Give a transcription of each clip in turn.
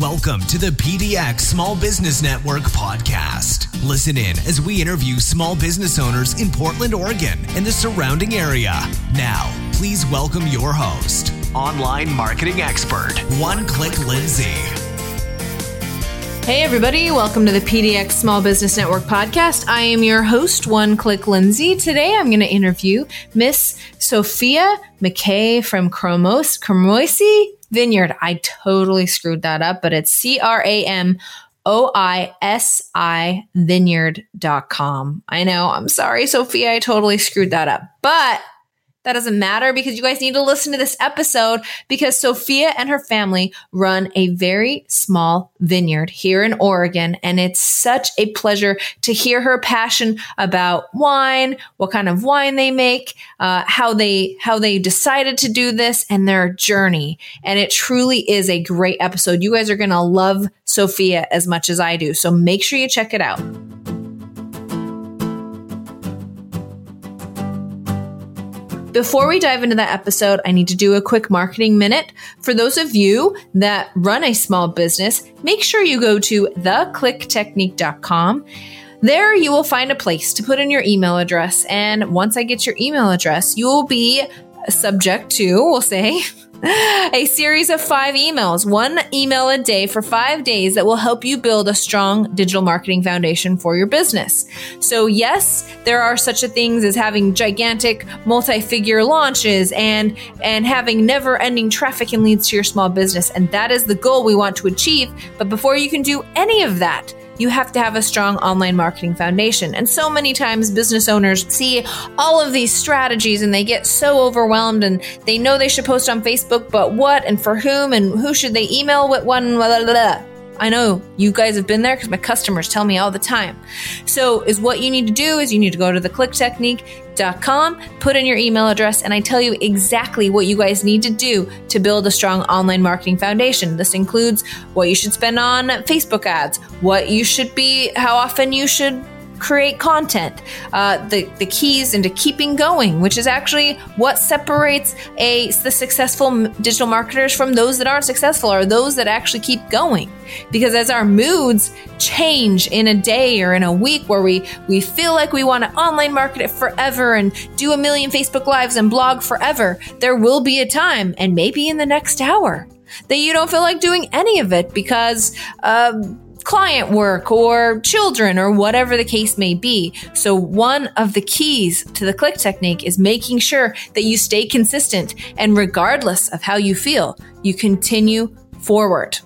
Welcome to the PDX Small Business Network podcast. Listen in as we interview small business owners in Portland, Oregon and the surrounding area. Now, please welcome your host, online marketing expert, One Click Lindsay. Hey, everybody, welcome to the PDX Small Business Network podcast. I am your host, One Click Lindsay. Today I'm going to interview Miss Sofia McKay from Cromos, Cromoisi Vineyard. I totally screwed that up, but it's C R A M O I S I vineyard.com. I know. I'm sorry, Sofia. I totally screwed that up. But that doesn't matter because you guys need to listen to this episode because Sofia and her family run a very small vineyard here in Oregon. And it's such a pleasure to hear her passion about wine, what kind of wine they make, uh, how they, how they decided to do this and their journey. And it truly is a great episode. You guys are going to love Sofia as much as I do. So make sure you check it out. Before we dive into that episode, I need to do a quick marketing minute. For those of you that run a small business, make sure you go to theclicktechnique.com. There you will find a place to put in your email address. And once I get your email address, you will be subject to, we'll say, a series of five emails, one email a day for five days that will help you build a strong digital marketing foundation for your business. So, yes, there are such a things as having gigantic multi-figure launches and and having never-ending traffic and leads to your small business. And that is the goal we want to achieve. But before you can do any of that, you have to have a strong online marketing foundation. And so many times business owners see all of these strategies and they get so overwhelmed and they know they should post on Facebook, but what and for whom and who should they email with one? Blah, blah, blah. I know you guys have been there because my customers tell me all the time. So, is what you need to do is you need to go to theclicktechnique.com, put in your email address, and I tell you exactly what you guys need to do to build a strong online marketing foundation. This includes what you should spend on Facebook ads, what you should be, how often you should create content, uh, the the keys into keeping going, which is actually what separates a the successful digital marketers from those that aren't successful, are those that actually keep going. Because as our moods change in a day or in a week, where we we feel like we want to online market it forever and do a million Facebook lives and blog forever, there will be a time, and maybe in the next hour, that you don't feel like doing any of it because. Um, client work or children or whatever the case may be. So, one of the keys to the click technique is making sure that you stay consistent and regardless of how you feel, you continue forward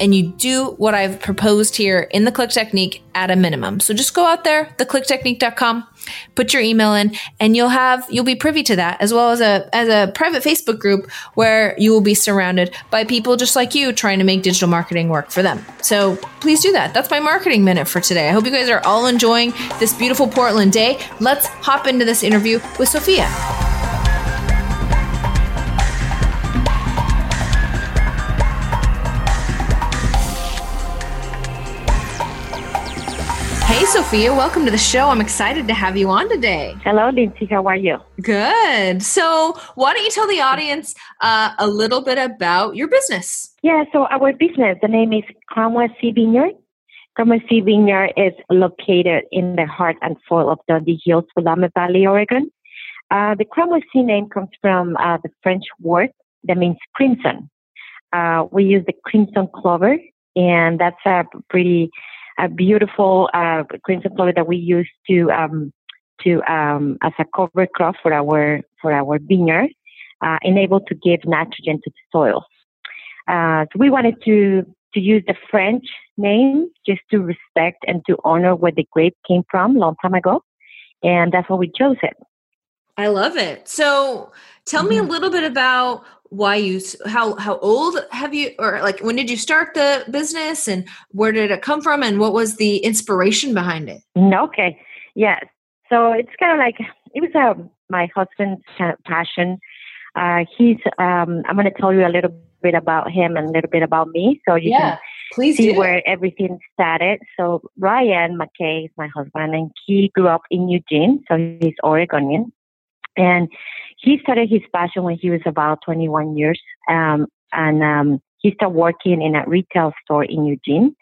and you do what I've proposed here in the click technique at a minimum. So just go out there, theclicktechnique.com, put your email in and you'll have you'll be privy to that as well as a as a private Facebook group where you will be surrounded by people just like you trying to make digital marketing work for them. So please do that. That's my marketing minute for today. I hope you guys are all enjoying this beautiful Portland day. Let's hop into this interview with Sofia. Sofia, welcome to the show. I'm excited to have you on today. Hello, Lindsay. How are you? Good. So, why don't you tell the audience uh, a little bit about your business? Yeah, so our business, the name is Cramoisi Vineyard. Cramoisi Vineyard is located in the heart and soul of Dundee Hills, Willamette Valley, Oregon. Uh, the Cramoisi name comes from uh, the French word that means crimson. Uh, we use the crimson clover, and that's a pretty a beautiful uh, crimson clover that we use to um, to um, as a cover crop for our for our vineyard, uh, and able to give nitrogen to the soil. Uh, so we wanted to to use the French name just to respect and to honor where the grape came from long time ago, and that's why we chose it. I love it. So tell mm-hmm. me a mm-hmm. little bit about why you how how old have you or like when did you start the business and where did it come from and what was the inspiration behind it? Okay. Yes. So it's kind of like it was uh, my husband's passion. Uh, he's um, i'm going to tell you a little bit about him and a little bit about me so you yeah, can please see do. where everything started. So Brian mckay is my husband and he grew up in eugene so he's oregonian. And he started his passion when he was about 21 years. Um, and um, he started working in a retail store in Eugene,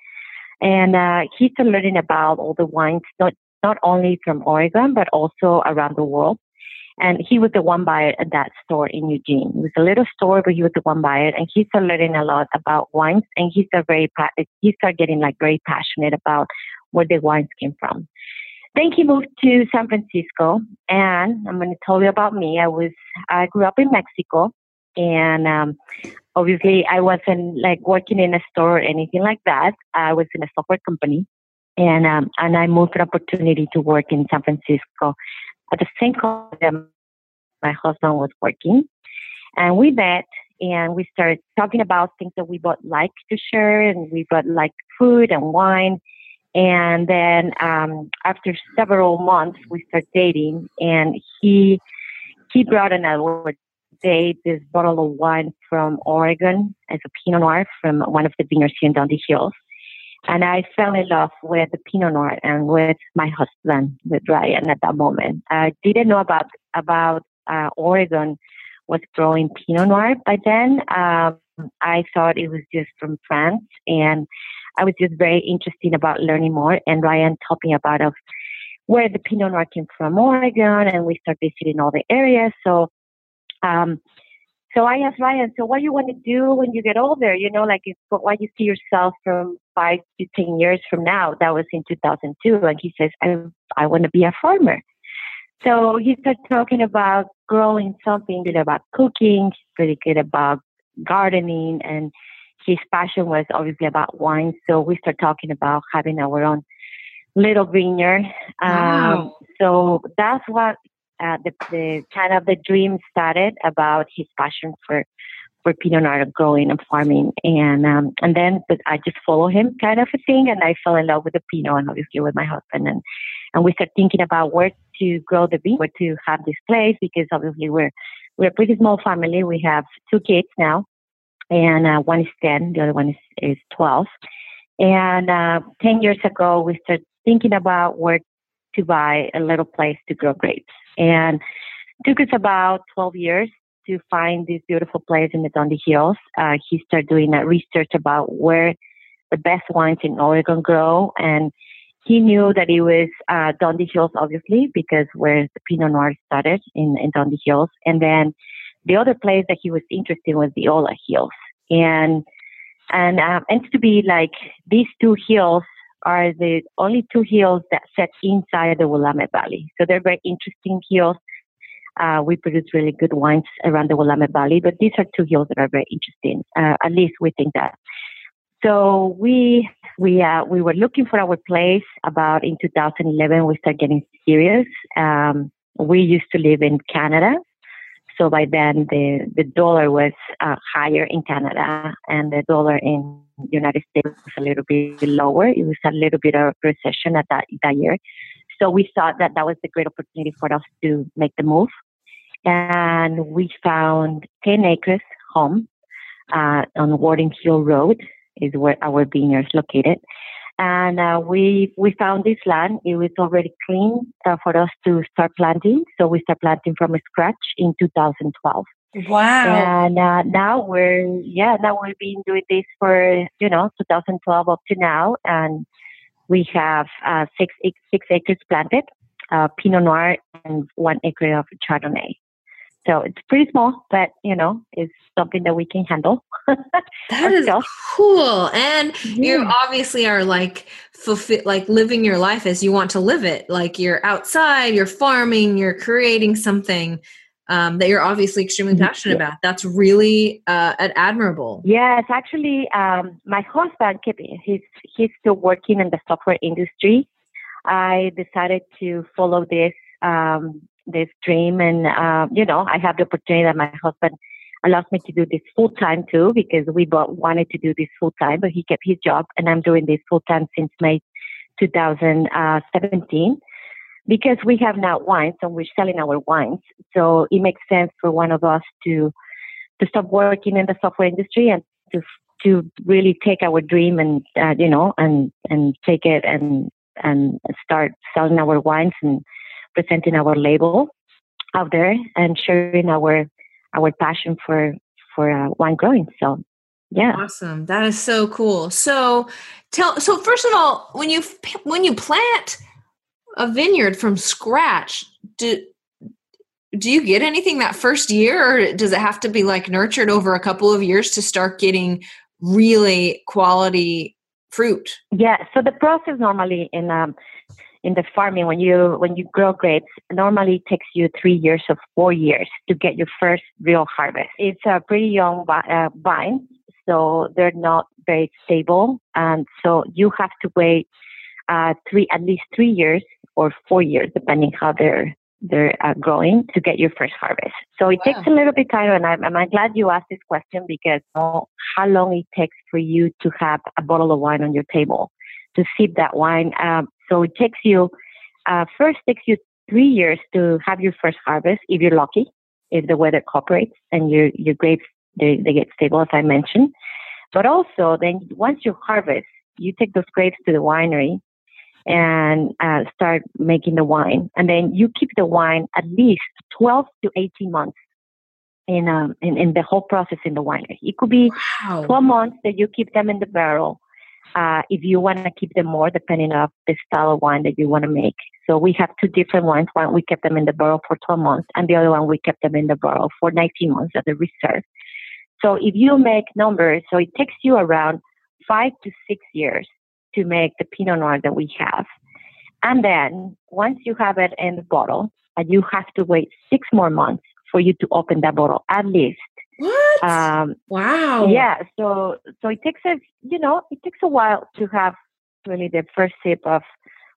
and uh, he started learning about all the wines, not not only from Oregon but also around the world. And he was the one buyer at that store in Eugene. It was a little store, but he was the one buyer, and he started learning a lot about wines. And he started very he started getting like very passionate about where the wines came from. Then he moved to San Francisco, and I'm going to tell you about me. I was I grew up in Mexico, and um, obviously I wasn't like working in a store or anything like that. I was in a software company, and um, and I moved for opportunity to work in San Francisco at the same time my husband was working, and we met and we started talking about things that we both like to share, and we both like food and wine. And then um, after several months, we start dating, and he he brought another date this bottle of wine from Oregon as a Pinot Noir from one of the vineyards here in Dundee Hills. And I fell in love with the Pinot Noir and with my husband, with Brian, at that moment. I didn't know about about uh, Oregon was growing Pinot Noir by then. Um, I thought it was just from France, and I was just very interested about learning more. And Brian told me about of where the Pinot Noir came from, Oregon, and we started visiting all the areas. So um, so I asked Brian, so what do you want to do when you get older? You know, like, what you see yourself from five to 10 years from now? That was in 2002. And he says, I, I want to be a farmer. So he started talking about growing something, good about cooking, pretty good about gardening, and his passion was obviously about wine. So we started talking about having our own little vineyard. Wow. Um, so that's what uh, the, the kind of the dream started about his passion for for Pinot Noir growing and farming, and um, and then but I just follow him kind of a thing, and I fell in love with the Pinot and obviously with my husband, and and we started thinking about where to grow the bean, where to have this place because obviously we're we're a pretty small family. We have two kids now, and uh, one is ten, the other one is is twelve, and uh, ten years ago we started thinking about where to buy a little place to grow grapes. And took us about 12 years to find this beautiful place in the Dundee Hills. Uh, he started doing a research about where the best wines in Oregon grow. And he knew that it was uh, Dundee Hills, obviously, because where the Pinot Noir started in, in Dundee Hills. And then the other place that he was interested in was the Eola Hills. And and um, and to be like these two hills are the only two hills that set inside the Willamette Valley. So they're very interesting hills. Uh, we produce really good wines around the Willamette Valley, but these are two hills that are very interesting. Uh, at least we think that. So we we uh, we were looking for our place about in 2011. We started getting serious. Um, we used to live in Canada, so by then the the dollar was uh, higher in Canada, and the dollar in United States was a little bit lower. It was a little bit of recession at that, that year. So we thought that that was a great opportunity for us to make the move. And we found 10 acres home uh, on Worden Hill Road is where our vineyard is located. And uh, we we found this land. It was already clean uh, for us to start planting. So we start planting from scratch in 2012. Wow. And uh, now we're, yeah, now we've been doing this for, you know, 2012 up to now. And we have uh, six, six acres planted, uh, Pinot Noir, and one acre of Chardonnay. So it's pretty small, but you know, it's something that we can handle. that is cool. And yeah. you obviously are like fulfill like living your life as you want to live it. Like you're outside, you're farming, you're creating something um, that you're obviously extremely mm-hmm. passionate about. That's really uh, admirable. Yes, actually, um, my husband, he's he's still working in the software industry. I decided to follow this um, this dream, and uh, you know, I have the opportunity that my husband allows me to do this full time too, because we both wanted to do this full time, but he kept his job, and I'm doing this full time since May 2017 because we have now wines and we're selling our wines. So it makes sense for one of us to to stop working in the software industry and to to really take our dream and uh, you know and and take it and and start selling our wines and presenting our label out there and sharing our our passion for for uh, wine growing. So Yeah. Awesome. That is so cool. So tell so first of all, when you when you plant a vineyard from scratch, do do you get anything that first year or does it have to be like nurtured over a couple of years to start getting really quality fruit? Yeah, so the process normally in um in the farming when you when you grow grapes normally it takes you three years or four years to get your first real harvest it's a pretty young uh, vine so they're not very stable and so you have to wait uh, three at least three years or four years depending how they're they're uh, growing to get your first harvest. So it wow. takes a little bit time, and I'm, I'm glad you asked this question because know how long it takes for you to have a bottle of wine on your table to sip that wine. Um, so it takes you, uh, first takes you three years to have your first harvest if you're lucky, if the weather cooperates and your, your grapes, they, they get stable, as I mentioned. But also then once you harvest, you take those grapes to the winery and uh, start making the wine. And then you keep the wine at least 12 to 18 months in, um, in, in the whole process in the winery. It could be wow. 12 months that you keep them in the barrel uh, if you want to keep them more, depending on the style of wine that you want to make. So we have two different wines. One we kept them in the barrel for 12 months, and the other one we kept them in the barrel for 19 months as a reserve. So if you make numbers, so it takes you around five to six years to make the Pinot Noir that we have. And then once you have it in the bottle, and you have to wait six more months for you to open that bottle at least what? Um, wow. Yeah. So so it takes a you know it takes a while to have really the first sip of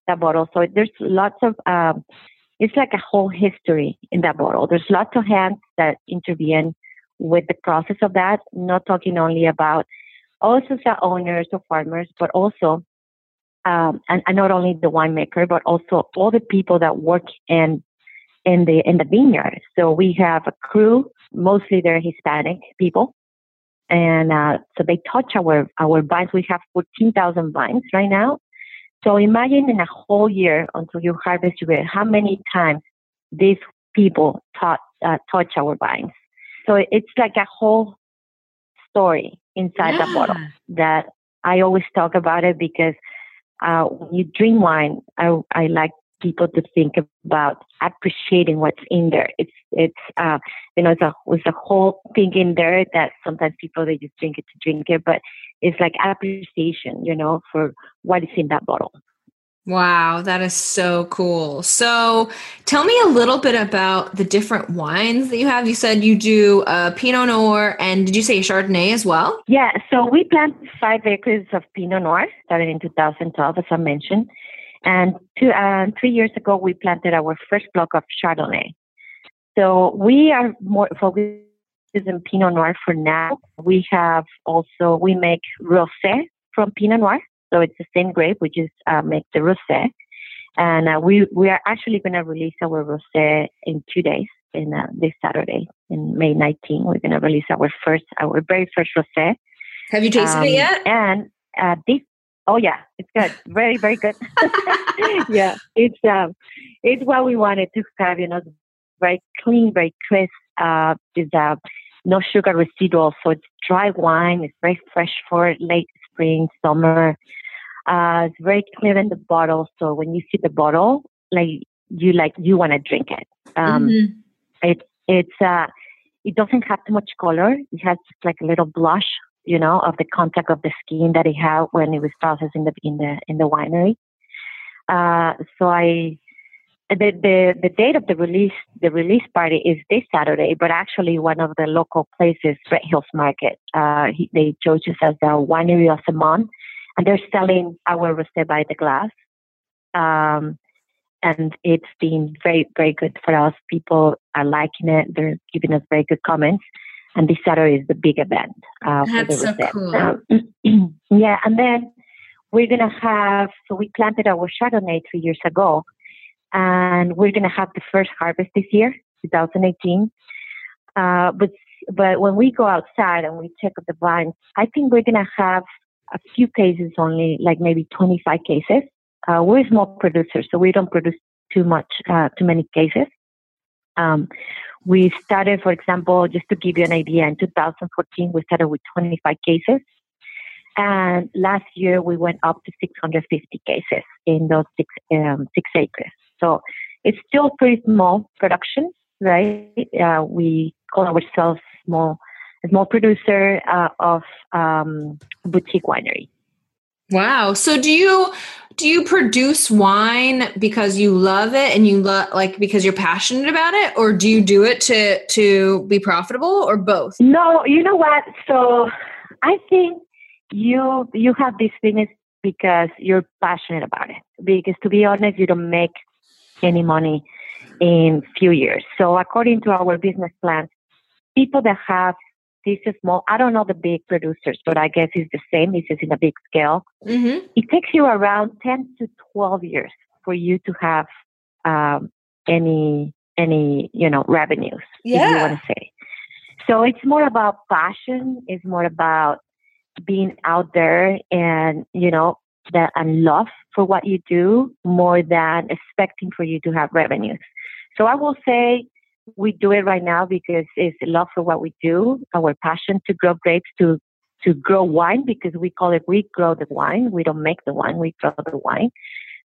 that bottle. So there's lots of um, it's like a whole history in that bottle. There's lots of hands that intervene with the process of that. Not talking only about also the owners or farmers, but also um, and, and not only the winemaker, but also all the people that work in in the in the vineyard. So we have a crew, mostly they're Hispanic people, and uh, so they touch our our vines. We have fourteen thousand vines right now. So imagine in a whole year until you harvest your how many times these people touch uh, touch our vines. So it's like a whole story inside yeah. the bottle that I always talk about it because uh, when you drink wine, I, I like people to think about appreciating what's in there. It's it's uh, you know it's a it's a whole thing in there that sometimes people they just drink it to drink it, but it's like appreciation, you know, for what is in that bottle. Wow, that is so cool. So, tell me a little bit about the different wines that you have. You said you do uh, Pinot Noir, and did you say Chardonnay as well? Yeah, so we planted five acres of Pinot Noir, started in 2012, as I mentioned. And two, uh, three years ago, we planted our first block of Chardonnay. So we are more focused in Pinot Noir for now. We have also, we make rosé from Pinot Noir. So it's the same grape, we just uh, make the rosé. And uh, we, we are actually going to release our rosé in two days, in uh, this Saturday, in May 19. We're going to release our first, our very first rosé. Have you tasted um, it yet? And uh, this Oh yeah, it's good. Very, very good. yeah, it's um, it's what we wanted to have. You know, very clean, very crisp. Uh, there's uh, no sugar residual, so it's dry wine. It's very fresh for late spring, summer. Uh, it's very clear in the bottle, so when you see the bottle, like you like you want to drink it. Um, mm-hmm. It it's uh, it doesn't have too much color. It has just like a little blush you know, of the contact of the skin that he had when it was processed in the in the in the winery. Uh, so I, the, the the date of the release the release party is this Saturday, but actually one of the local places, Red Hills Market, uh, he, they chose us as the winery of the month, and they're selling our rosé by the glass. Um, and it's been very, very good for us. People are liking it. They're giving us very good comments and this Saturday is the big event. Uh, That's so cool. Um, yeah, and then we're gonna have. So we planted our Chardonnay three years ago, and we're gonna have the first harvest this year, 2018. Uh, but but when we go outside and we check the vines, I think we're gonna have a few cases only, like maybe 25 cases. Uh, we're a small producer, so we don't produce too much, uh, too many cases. Um, we started, for example, just to give you an idea, in 2014, we started with 25 cases. And last year, we went up to 650 cases in those six, um, six acres. So it's still pretty small production, right? Uh, we call ourselves small, small producer uh, of um, boutique winery. Wow. So do you do you produce wine because you love it and you love like because you're passionate about it or do you do it to to be profitable or both? No, you know what? So I think you you have this business because you're passionate about it. Because to be honest, you don't make any money in few years. So according to our business plan, people that have this is small, I don't know the big producers, but I guess it's the same. It's just in a big scale. Mm-hmm. It takes you around 10 to 12 years for you to have um, any, any, you know, revenues, yeah. if you want to say. So it's more about passion. It's more about being out there and, you know, that and love for what you do more than expecting for you to have revenues. So I will say we do it right now because it's love for what we do, our passion to grow grapes, to to grow wine because we call it we grow the wine. We don't make the wine, we grow the wine.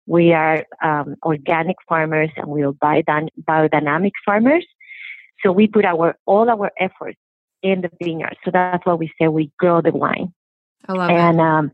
We are um, organic farmers and we are biodynamic farmers. So we put our all our efforts in the vineyard. So that's why we say we grow the wine. I love and, it. Um,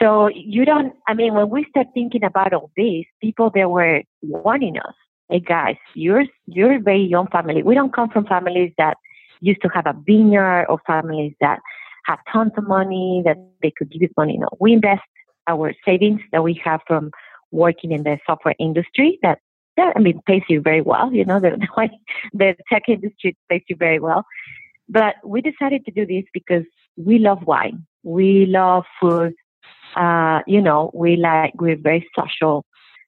so you don't. I mean, when we start thinking about all this, people that were warning us hey guys, you're you're a very young family. We don't come from families that used to have a vineyard or families that have tons of money that they could give us money. No, we invest our savings that we have from working in the software industry that that I mean pays you very well. You know, the the tech industry pays you very well. But we decided to do this because we love wine. We love food. Uh, you know, we like we're very social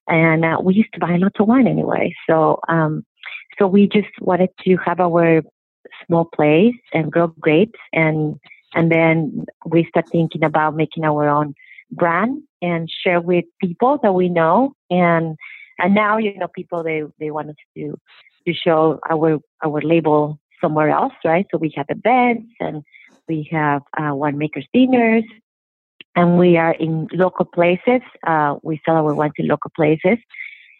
and uh, we used to buy lots of wine anyway. So, um, so we just wanted to have our small place and grow grapes, and and then we start thinking about making our own brand and share with people that we know, and and now you know people they they want us to to show our our label somewhere else, right? So we have events and we have uh, winemakers dinners and we are in local places. Uh, we sell our wines in local places,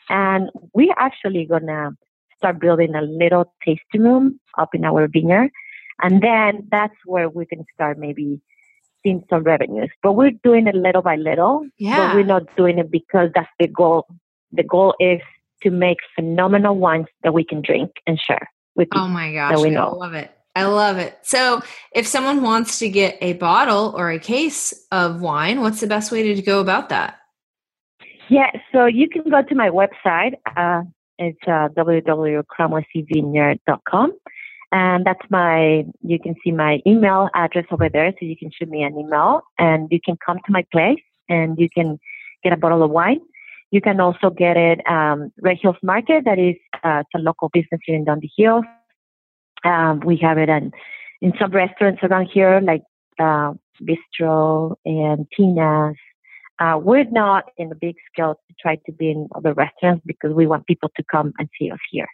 and we're actually gonna start building a little tasting room up in our vineyard, and then that's where we can start maybe seeing some revenues. But we're doing it little by little. Yeah. But we're not doing it because that's the goal. The goal is to make phenomenal wines that we can drink and share with oh my gosh, that we know. I love it. I love it. So, if someone wants to get a bottle or a case of wine, what's the best way to go about that? Yeah, so you can go to my website. Uh, it's uh. And that's my, you can see my email address over there. So you can shoot me an email and you can come to my place and you can get a bottle of wine. You can also get it um, Red Hills Market. That is uh, it's a local business here in Dundee Hills. Um, we have it in, in some restaurants around here, like uh, Bistro and Tina's. Uh, we're not in a big scale to try to be in other restaurants because we want people to come and see us here.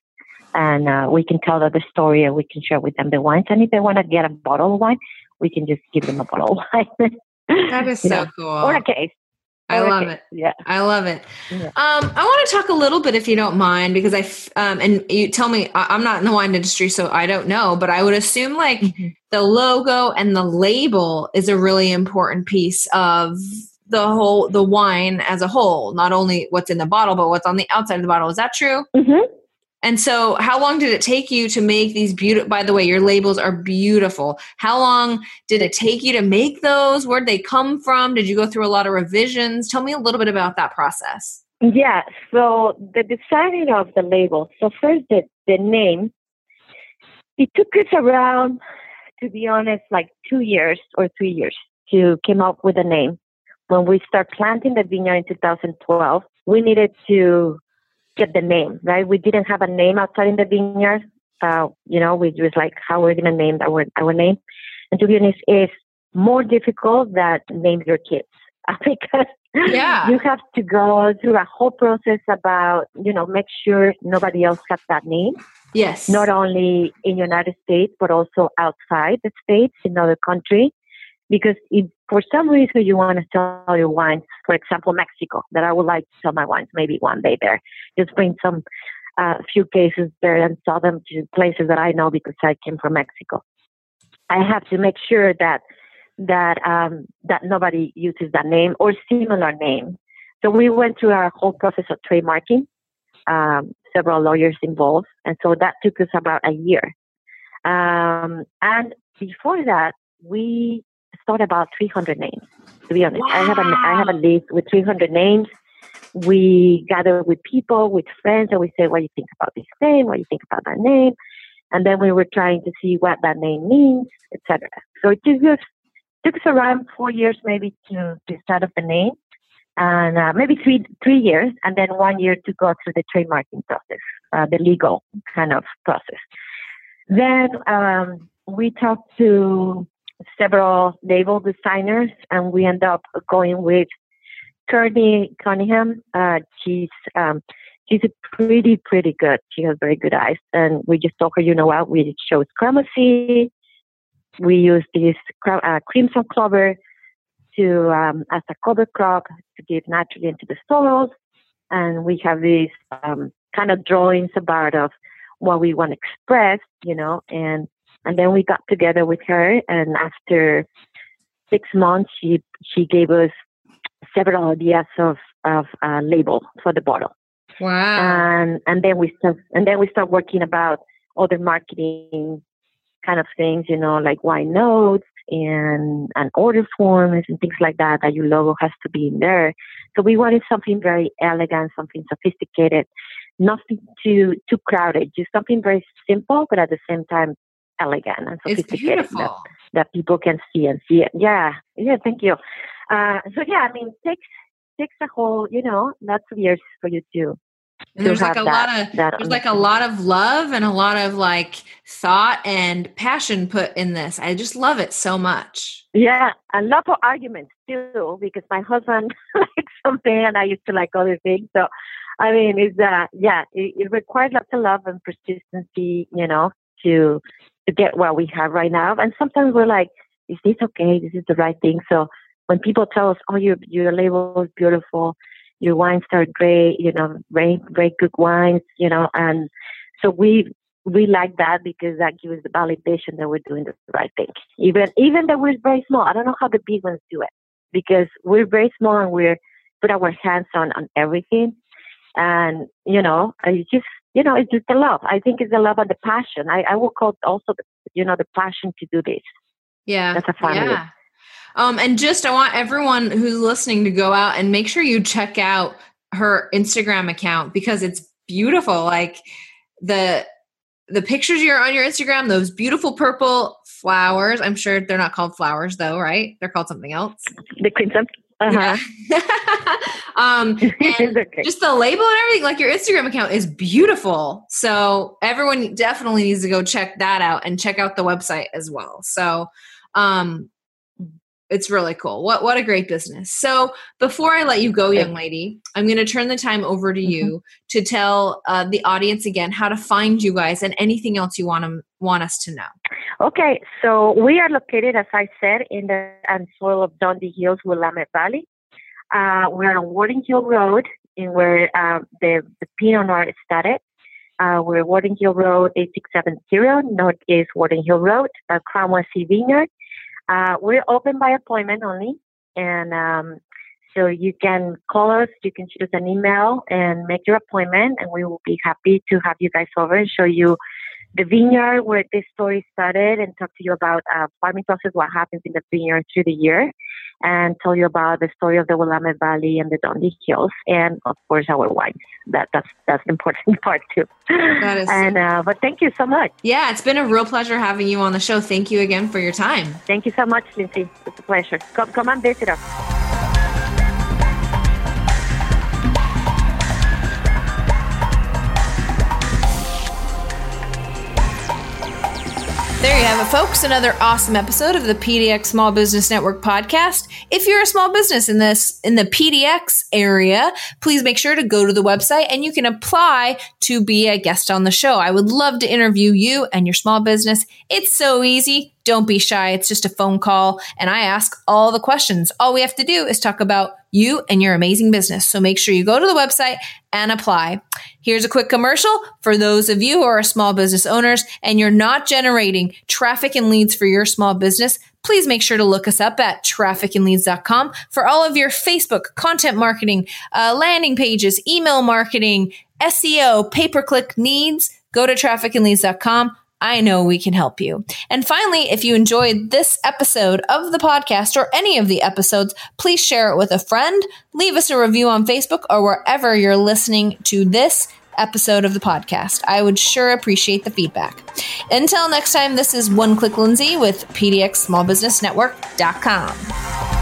And uh, we can tell them the story and we can share with them the wines. And if they want to get a bottle of wine, we can just give them a bottle of wine. that is so know, cool. Or a case. I love it. Yeah, I love it. Yeah. Um, I want to talk a little bit, if you don't mind, because I um, and you tell me I, am not in the wine industry, so I don't know, but I would assume like mm-hmm. the logo and the label is a really important piece of the whole the wine as a whole, not only what's in the bottle, but what's on the outside of the bottle. Is that true? Mm-hmm. And so, how long did it take you to make these beautiful? By the way, your labels are beautiful. How long did it take you to make those? Where'd they come from? Did you go through a lot of revisions? Tell me a little bit about that process. Yeah. So the designing of the label. So first, the the name. It took us around, to be honest, like two years or three years to come up with a name. When we start planting the vineyard in 2012, we needed to get the name, right? We didn't have a name outside in the vineyard. Uh, you know, we was like, how we're gonna name our our name. And to be honest, it's more difficult than name your kids. because yeah. you have to go through a whole process about, you know, make sure nobody else has that name. Yes. Not only in the United States, but also outside the States, in other countries. Because if for some reason you want to sell your wines, for example, Mexico, that I would like to sell my wines maybe one day there, just bring some uh, few cases there and sell them to places that I know because I came from Mexico. I have to make sure that that um, that nobody uses that name or similar name. So we went through our whole process of trademarking, um, several lawyers involved, and so that took us about a year. Um, and before that, we thought about 300 names. To be honest, wow. I have a I have a list with 300 names. We gather with people, with friends, and we say, "What do you think about this name? What do you think about that name?" And then we were trying to see what that name means, etc. So it took us took us around four years maybe to to start up the name, and uh, maybe three three years, and then one year to go through the trademarking process, uh, the legal kind of process. Then um, we talked to several label designers, and we end up going with Courtney Cunningham. Uh, she's um, she's pretty pretty good. She has very good eyes, and we just told her, you know what, we chose Cramoisi. We use this uh, crimson clover to um, as a cover crop to give naturally into the soils, and we have these um, kind of drawings about of what we want to express, you know, and and then we got together with her, and after six months, she she gave us several ideas of of uh, label for the bottle. Wow! And and then we start and then we start working about other marketing kind of things, you know, like wine notes and and order forms and things like that. That your logo has to be in there. So we wanted something very elegant, something sophisticated, nothing too too crowded, just something very simple, but at the same time elegant and sophisticated that, that, people can see and see it. Yeah, yeah. Thank you. Uh, so yeah, I mean, takes takes a whole, you know, lots of years for you to. And there's like a that, lot of there's like a lot of love and a lot of like thought and passion put in this. I just love it so much. Yeah, a lot of arguments too because my husband likes something and I used to like other things. So, I mean, it's uh, yeah, it, it requires lots of love and persistency, you know, to to get what we have right now. And sometimes we're like, is this okay? This is the right thing. So when people tell us, "Oh, your your label is beautiful, your wines are great," you know, very very good wines, you know, and so we we like that because that gives the validation that we're doing the right thing. Even even that we're very small. I don't know how the big ones do it because we're very small and we're put our hands on on everything, and you know, I just you know, it's just the love. I think it's the love and the passion. I I will call also the you know the passion to do this. Yeah, that's a family. Yeah. Um, and just I want everyone who's listening to go out and make sure you check out her Instagram account because it's beautiful. Like the the pictures you're on your Instagram, those beautiful purple flowers. I'm sure they're not called flowers though, right? They're called something else. The crimson. Uh-huh. Yeah. um, okay. just the label and everything. Like your Instagram account is beautiful. So everyone definitely needs to go check that out and check out the website as well. So um, it's really cool. What what a great business. So before I let you go, young lady, I'm going to turn the time over to you mm-hmm. to tell uh, the audience again how to find you guys and anything else you want to want us to know. Okay, so we are located, as I said, in the and soil of Dundee Hills, Willamette Valley. Uh, we're on Worden Hill Road, in where uh, the the Pinot Noir started. Uh, we're Worden Hill Road 8670, Northeast Worden Hill Road, uh, Cromwell Sea Vineyard. Uh, we're open by appointment only, and um, so you can call us, you can shoot us an email and make your appointment, and we will be happy to have you guys over and show you the vineyard where this story started and talk to you about uh, farming process, what happens in the vineyard through the year, and tell you about the story of the Willamette Valley and the Dundee Hills, and of course our wines. That that's that's the important part too. That is. And uh, but thank you so much. Yeah, it's been a real pleasure having you on the show. Thank you again for your time. Thank you so much, Lindsay. It's a pleasure. Come come and visit us. There you have it, folks. Another awesome episode of the PDX Small Business Network podcast. If you're a small business in this in the PDX area, please make sure to go to the website and you can apply to be a guest on the show. I would love to interview you and your small business. It's so easy. Don't be shy. It's just a phone call and I ask all the questions. All we have to do is talk about you and your amazing business. So make sure you go to the website and apply. Here's a quick commercial for those of you who are small business owners and you're not generating traffic and leads for your small business. Please make sure to look us up at trafficandleads.com for all of your Facebook content marketing, uh, landing pages, email marketing, SEO, pay per click needs. Go to trafficandleads.com. I know we can help you. And finally, if you enjoyed this episode of the podcast or any of the episodes, please share it with a friend, leave us a review on Facebook or wherever you're listening to this episode of the podcast. I would sure appreciate the feedback. Until next time, this is One Click Lindsay with PDX Small Business Network.com.